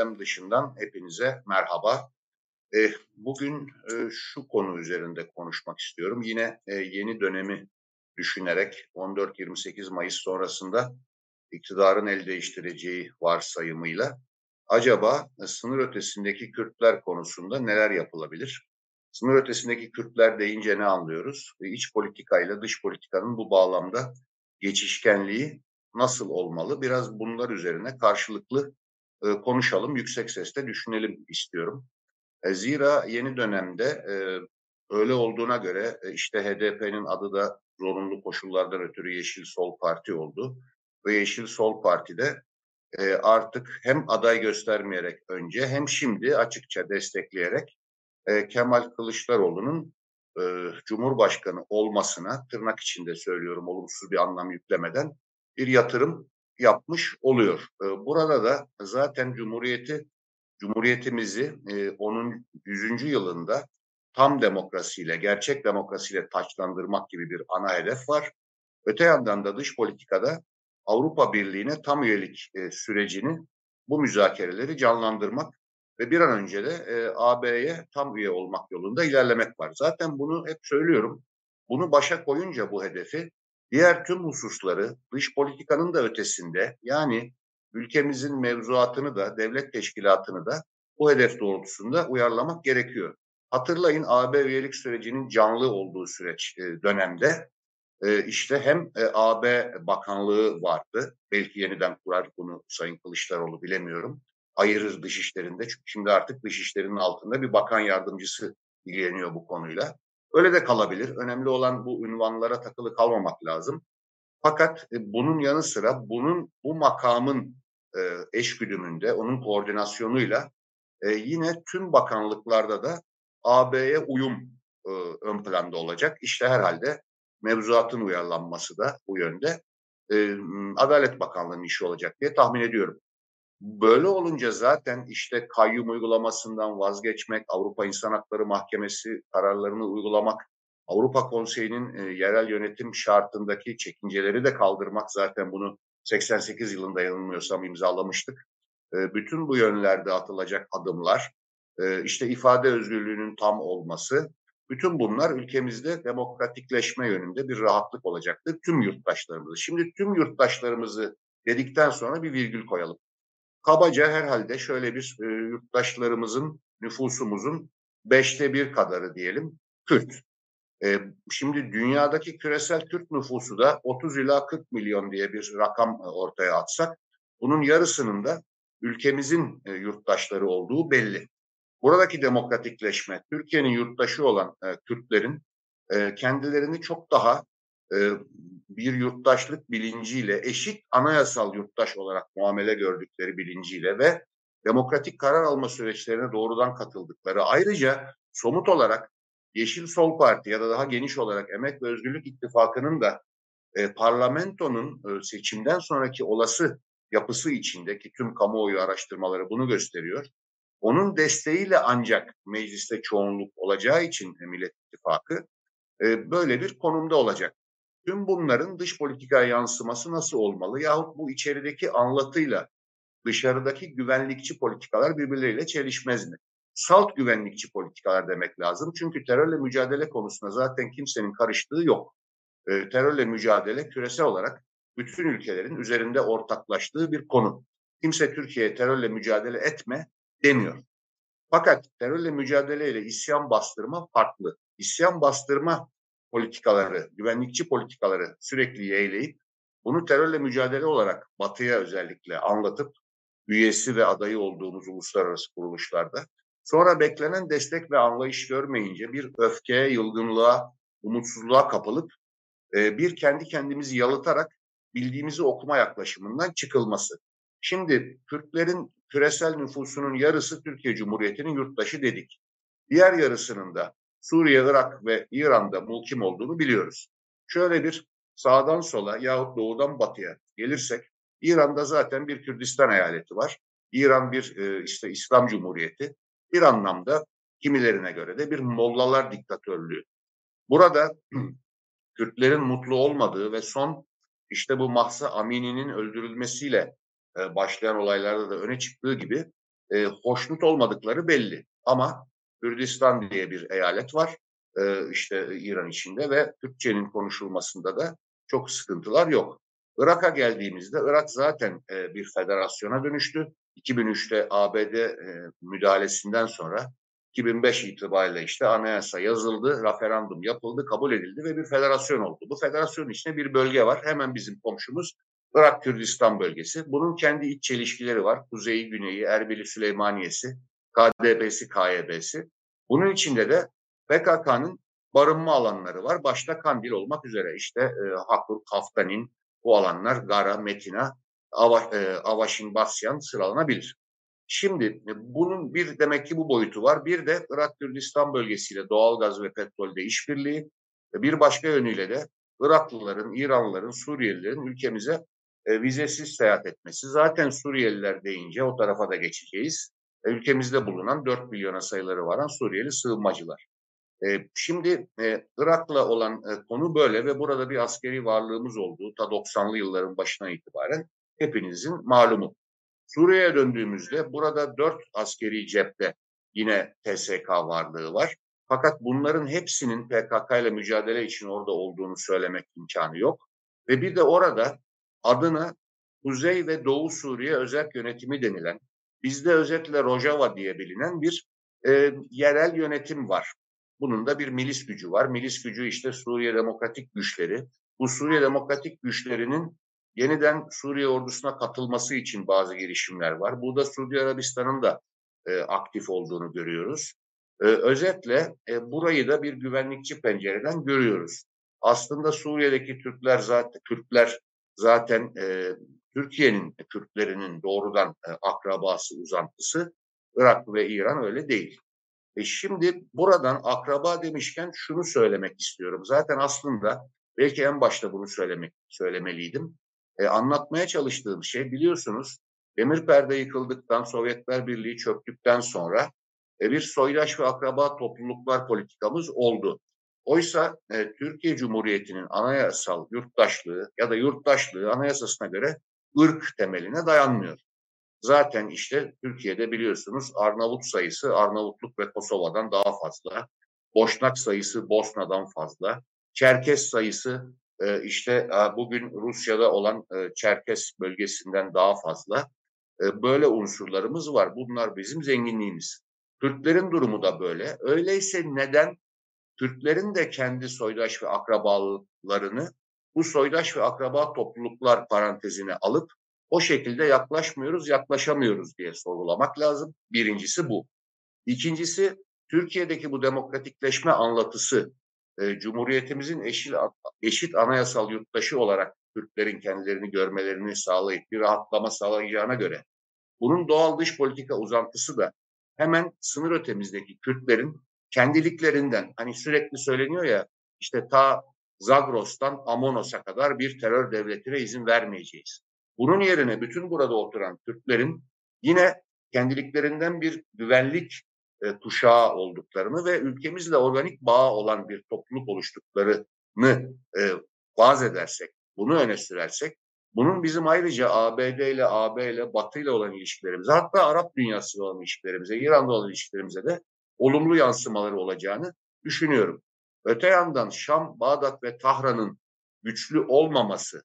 gündem dışından hepinize merhaba. E, bugün e, şu konu üzerinde konuşmak istiyorum. Yine e, yeni dönemi düşünerek 14-28 Mayıs sonrasında iktidarın el değiştireceği varsayımıyla acaba sınır ötesindeki Kürtler konusunda neler yapılabilir? Sınır ötesindeki Kürtler deyince ne anlıyoruz? E, iç politikayla dış politikanın bu bağlamda geçişkenliği nasıl olmalı? Biraz bunlar üzerine karşılıklı e, konuşalım, yüksek sesle düşünelim istiyorum. E, zira yeni dönemde e, öyle olduğuna göre işte HDP'nin adı da zorunlu koşullardan ötürü Yeşil Sol Parti oldu. Ve Yeşil Sol Parti'de e, artık hem aday göstermeyerek önce hem şimdi açıkça destekleyerek Kemal Kılıçdaroğlu'nun Cumhurbaşkanı olmasına tırnak içinde söylüyorum olumsuz bir anlam yüklemeden bir yatırım yapmış oluyor. E, burada da zaten Cumhuriyeti Cumhuriyetimizi e, onun 100. yılında tam demokrasiyle, gerçek demokrasiyle taçlandırmak gibi bir ana hedef var. Öte yandan da dış politikada Avrupa Birliği'ne tam üyelik e, sürecini, bu müzakereleri canlandırmak ve bir an önce de e, AB'ye tam üye olmak yolunda ilerlemek var. Zaten bunu hep söylüyorum. Bunu başa koyunca bu hedefi diğer tüm hususları dış politikanın da ötesinde yani ülkemizin mevzuatını da devlet teşkilatını da bu hedef doğrultusunda uyarlamak gerekiyor. Hatırlayın AB üyelik sürecinin canlı olduğu süreç e, dönemde e, işte hem e, AB Bakanlığı vardı. Belki yeniden kurar bunu Sayın Kılıçdaroğlu bilemiyorum. Ayırır dışişlerinde çünkü şimdi artık dışişlerinin altında bir bakan yardımcısı ilgileniyor bu konuyla. Öyle de kalabilir. Önemli olan bu ünvanlara takılı kalmamak lazım. Fakat bunun yanı sıra bunun bu makamın e, eş güdümünde, onun koordinasyonuyla e, yine tüm bakanlıklarda da AB'ye uyum e, ön planda olacak. İşte herhalde mevzuatın uyarlanması da bu yönde e, Adalet Bakanlığı'nın işi olacak diye tahmin ediyorum. Böyle olunca zaten işte kayyum uygulamasından vazgeçmek, Avrupa İnsan Hakları Mahkemesi kararlarını uygulamak, Avrupa Konseyi'nin e, yerel yönetim şartındaki çekinceleri de kaldırmak zaten bunu 88 yılında yanılmıyorsam imzalamıştık. E, bütün bu yönlerde atılacak adımlar, e, işte ifade özgürlüğünün tam olması, bütün bunlar ülkemizde demokratikleşme yönünde bir rahatlık olacaktır tüm yurttaşlarımızı. Şimdi tüm yurttaşlarımızı dedikten sonra bir virgül koyalım. Kabaca herhalde şöyle bir e, yurttaşlarımızın, nüfusumuzun beşte bir kadarı diyelim Kürt. E, şimdi dünyadaki küresel Kürt nüfusu da 30 ila 40 milyon diye bir rakam ortaya atsak, bunun yarısının da ülkemizin e, yurttaşları olduğu belli. Buradaki demokratikleşme, Türkiye'nin yurttaşı olan e, Kürtlerin e, kendilerini çok daha e, bir yurttaşlık bilinciyle, eşit anayasal yurttaş olarak muamele gördükleri bilinciyle ve demokratik karar alma süreçlerine doğrudan katıldıkları, ayrıca somut olarak Yeşil Sol Parti ya da daha geniş olarak Emek ve Özgürlük İttifakı'nın da e, parlamentonun e, seçimden sonraki olası yapısı içindeki tüm kamuoyu araştırmaları bunu gösteriyor. Onun desteğiyle ancak mecliste çoğunluk olacağı için Millet İttifakı e, böyle bir konumda olacak. Tüm bunların dış politika yansıması nasıl olmalı? Yahut bu içerideki anlatıyla dışarıdaki güvenlikçi politikalar birbirleriyle çelişmez mi? Salt güvenlikçi politikalar demek lazım. Çünkü terörle mücadele konusunda zaten kimsenin karıştığı yok. E, terörle mücadele küresel olarak bütün ülkelerin üzerinde ortaklaştığı bir konu. Kimse Türkiye'ye terörle mücadele etme demiyor. Fakat terörle mücadeleyle isyan bastırma farklı. İsyan bastırma politikaları, güvenlikçi politikaları sürekli yeğleyip bunu terörle mücadele olarak Batı'ya özellikle anlatıp üyesi ve adayı olduğumuz uluslararası kuruluşlarda sonra beklenen destek ve anlayış görmeyince bir öfkeye, yılgınlığa, umutsuzluğa kapılıp bir kendi kendimizi yalıtarak bildiğimizi okuma yaklaşımından çıkılması. Şimdi Türklerin küresel nüfusunun yarısı Türkiye Cumhuriyeti'nin yurttaşı dedik. Diğer yarısının da Suriye, Irak ve İran'da mukim olduğunu biliyoruz. Şöyle bir sağdan sola yahut doğudan batıya gelirsek İran'da zaten bir Kürdistan eyaleti var. İran bir e, işte İslam Cumhuriyeti. Bir anlamda kimilerine göre de bir Mollalar diktatörlüğü. Burada Kürtlerin mutlu olmadığı ve son işte bu Mahsa Amini'nin öldürülmesiyle e, başlayan olaylarda da öne çıktığı gibi e, hoşnut olmadıkları belli. Ama Kürdistan diye bir eyalet var e, işte İran içinde ve Türkçenin konuşulmasında da çok sıkıntılar yok. Irak'a geldiğimizde Irak zaten e, bir federasyona dönüştü. 2003'te ABD e, müdahalesinden sonra 2005 itibariyle işte anayasa yazıldı, referandum yapıldı, kabul edildi ve bir federasyon oldu. Bu federasyonun içinde bir bölge var. Hemen bizim komşumuz Irak Kürdistan bölgesi. Bunun kendi iç çelişkileri var. Kuzeyi, güneyi, Erbili, Süleymaniyesi, KDP'si, KYB'si. Bunun içinde de PKK'nın barınma alanları var. Başta Kandil olmak üzere işte e, Hakur, Kaftanin bu alanlar Gara, Metina, Ava, e, Avaşin, Basyan sıralanabilir. Şimdi e, bunun bir demek ki bu boyutu var. Bir de Irak Kürdistan bölgesiyle doğalgaz ve petrolde işbirliği. Bir başka yönüyle de Iraklıların, İranlıların, Suriyelilerin ülkemize e, vizesiz seyahat etmesi. Zaten Suriyeliler deyince o tarafa da geçeceğiz. Ülkemizde bulunan 4 milyona sayıları varan Suriyeli sığınmacılar. E, şimdi e, Irak'la olan e, konu böyle ve burada bir askeri varlığımız olduğu ta 90'lı yılların başına itibaren hepinizin malumu. Suriye'ye döndüğümüzde burada dört askeri cepte yine TSK varlığı var. Fakat bunların hepsinin PKK ile mücadele için orada olduğunu söylemek imkanı yok. Ve bir de orada adına Kuzey ve Doğu Suriye Özel Yönetimi denilen, bizde özetle Rojava diye bilinen bir e, yerel yönetim var. Bunun da bir milis gücü var. Milis gücü işte Suriye Demokratik Güçleri. Bu Suriye Demokratik Güçlerinin yeniden Suriye ordusuna katılması için bazı girişimler var. Burada Suudi Arabistan'ın da e, aktif olduğunu görüyoruz. E, özetle e, burayı da bir güvenlikçi pencereden görüyoruz. Aslında Suriye'deki Türkler zaten Türkler zaten e, Türkiye'nin Kürtlerinin doğrudan e, akrabası, uzantısı. Irak ve İran öyle değil. E şimdi buradan akraba demişken şunu söylemek istiyorum. Zaten aslında belki en başta bunu söylemek söylemeliydim. E, anlatmaya çalıştığım şey biliyorsunuz demir perde yıkıldıktan Sovyetler Birliği çöktükten sonra e, bir soydaş ve akraba topluluklar politikamız oldu. Oysa e, Türkiye Cumhuriyeti'nin anayasal yurttaşlığı ya da yurttaşlığı anayasasına göre ırk temeline dayanmıyor. Zaten işte Türkiye'de biliyorsunuz Arnavut sayısı Arnavutluk ve Kosova'dan daha fazla. Boşnak sayısı Bosna'dan fazla. Çerkes sayısı e, işte e, bugün Rusya'da olan e, Çerkes bölgesinden daha fazla. Böyle unsurlarımız var. Bunlar bizim zenginliğimiz. Türklerin durumu da böyle. Öyleyse neden Türklerin de kendi soydaş ve akrabalarını bu soydaş ve akraba topluluklar parantezine alıp o şekilde yaklaşmıyoruz, yaklaşamıyoruz diye sorgulamak lazım. Birincisi bu. İkincisi Türkiye'deki bu demokratikleşme anlatısı e, Cumhuriyetimizin eşit, eşit anayasal yurttaşı olarak Türklerin kendilerini görmelerini sağlayıp bir rahatlama sağlayacağına göre bunun doğal dış politika uzantısı da hemen sınır ötemizdeki Kürtlerin kendiliklerinden hani sürekli söyleniyor ya işte ta Zagros'tan Amonos'a kadar bir terör devletine izin vermeyeceğiz. Bunun yerine bütün burada oturan Türklerin yine kendiliklerinden bir güvenlik e, kuşağı olduklarını ve ülkemizle organik bağ olan bir topluluk oluştuklarını e, vaz edersek, bunu öne sürersek, bunun bizim ayrıca ABD ile, AB ile, Batı ile olan ilişkilerimize, hatta Arap dünyası olan ilişkilerimize, İran'da olan ilişkilerimize de olumlu yansımaları olacağını düşünüyorum. Öte yandan Şam, Bağdat ve Tahran'ın güçlü olmaması,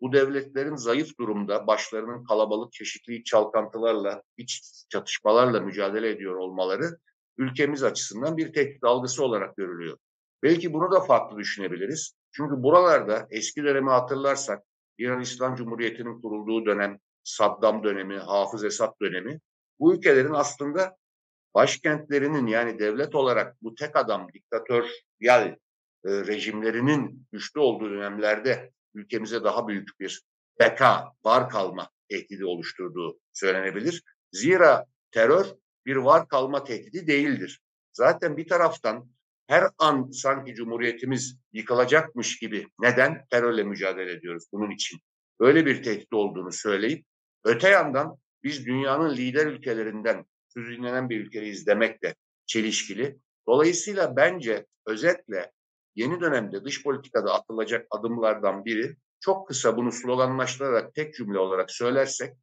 bu devletlerin zayıf durumda başlarının kalabalık çeşitli çalkantılarla, iç çatışmalarla mücadele ediyor olmaları ülkemiz açısından bir tehdit algısı olarak görülüyor. Belki bunu da farklı düşünebiliriz. Çünkü buralarda eski dönemi hatırlarsak İran İslam Cumhuriyeti'nin kurulduğu dönem, Saddam dönemi, Hafız Esad dönemi bu ülkelerin aslında başkentlerinin yani devlet olarak bu tek adam diktatör yal e, rejimlerinin güçlü olduğu dönemlerde ülkemize daha büyük bir beka, var kalma tehdidi oluşturduğu söylenebilir. Zira terör bir var kalma tehdidi değildir. Zaten bir taraftan her an sanki Cumhuriyetimiz yıkılacakmış gibi neden terörle mücadele ediyoruz bunun için? Böyle bir tehdit olduğunu söyleyip öte yandan biz dünyanın lider ülkelerinden sözünlenen bir ülkeyi demekle çelişkili. Dolayısıyla bence özetle yeni dönemde dış politikada atılacak adımlardan biri çok kısa bunu sloganlaştırarak tek cümle olarak söylersek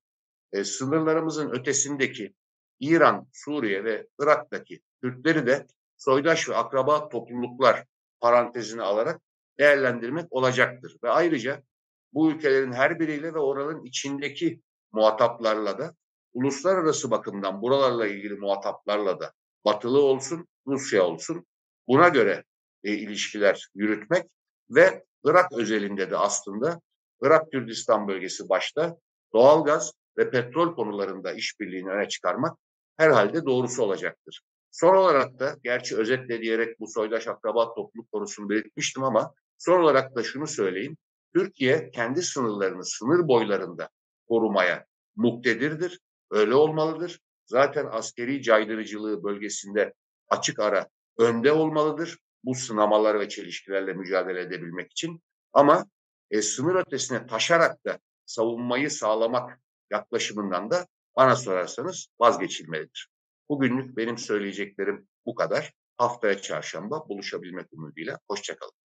e, sınırlarımızın ötesindeki İran, Suriye ve Irak'taki Türkleri de soydaş ve akraba topluluklar parantezine alarak değerlendirmek olacaktır. Ve ayrıca bu ülkelerin her biriyle ve oranın içindeki muhataplarla da uluslararası bakımdan buralarla ilgili muhataplarla da batılı olsun, Rusya olsun buna göre e, ilişkiler yürütmek ve Irak özelinde de aslında Irak Kürdistan bölgesi başta doğalgaz ve petrol konularında işbirliğini öne çıkarmak herhalde doğrusu olacaktır. Son olarak da gerçi özetle diyerek bu soydaş akraba topluluk konusunu belirtmiştim ama son olarak da şunu söyleyeyim. Türkiye kendi sınırlarını sınır boylarında korumaya muktedirdir. Öyle olmalıdır. Zaten askeri caydırıcılığı bölgesinde açık ara önde olmalıdır. Bu sınamalar ve çelişkilerle mücadele edebilmek için. Ama e, sınır ötesine taşarak da savunmayı sağlamak yaklaşımından da bana sorarsanız vazgeçilmelidir. Bugünlük benim söyleyeceklerim bu kadar. Haftaya çarşamba buluşabilmek umuduyla. Hoşçakalın.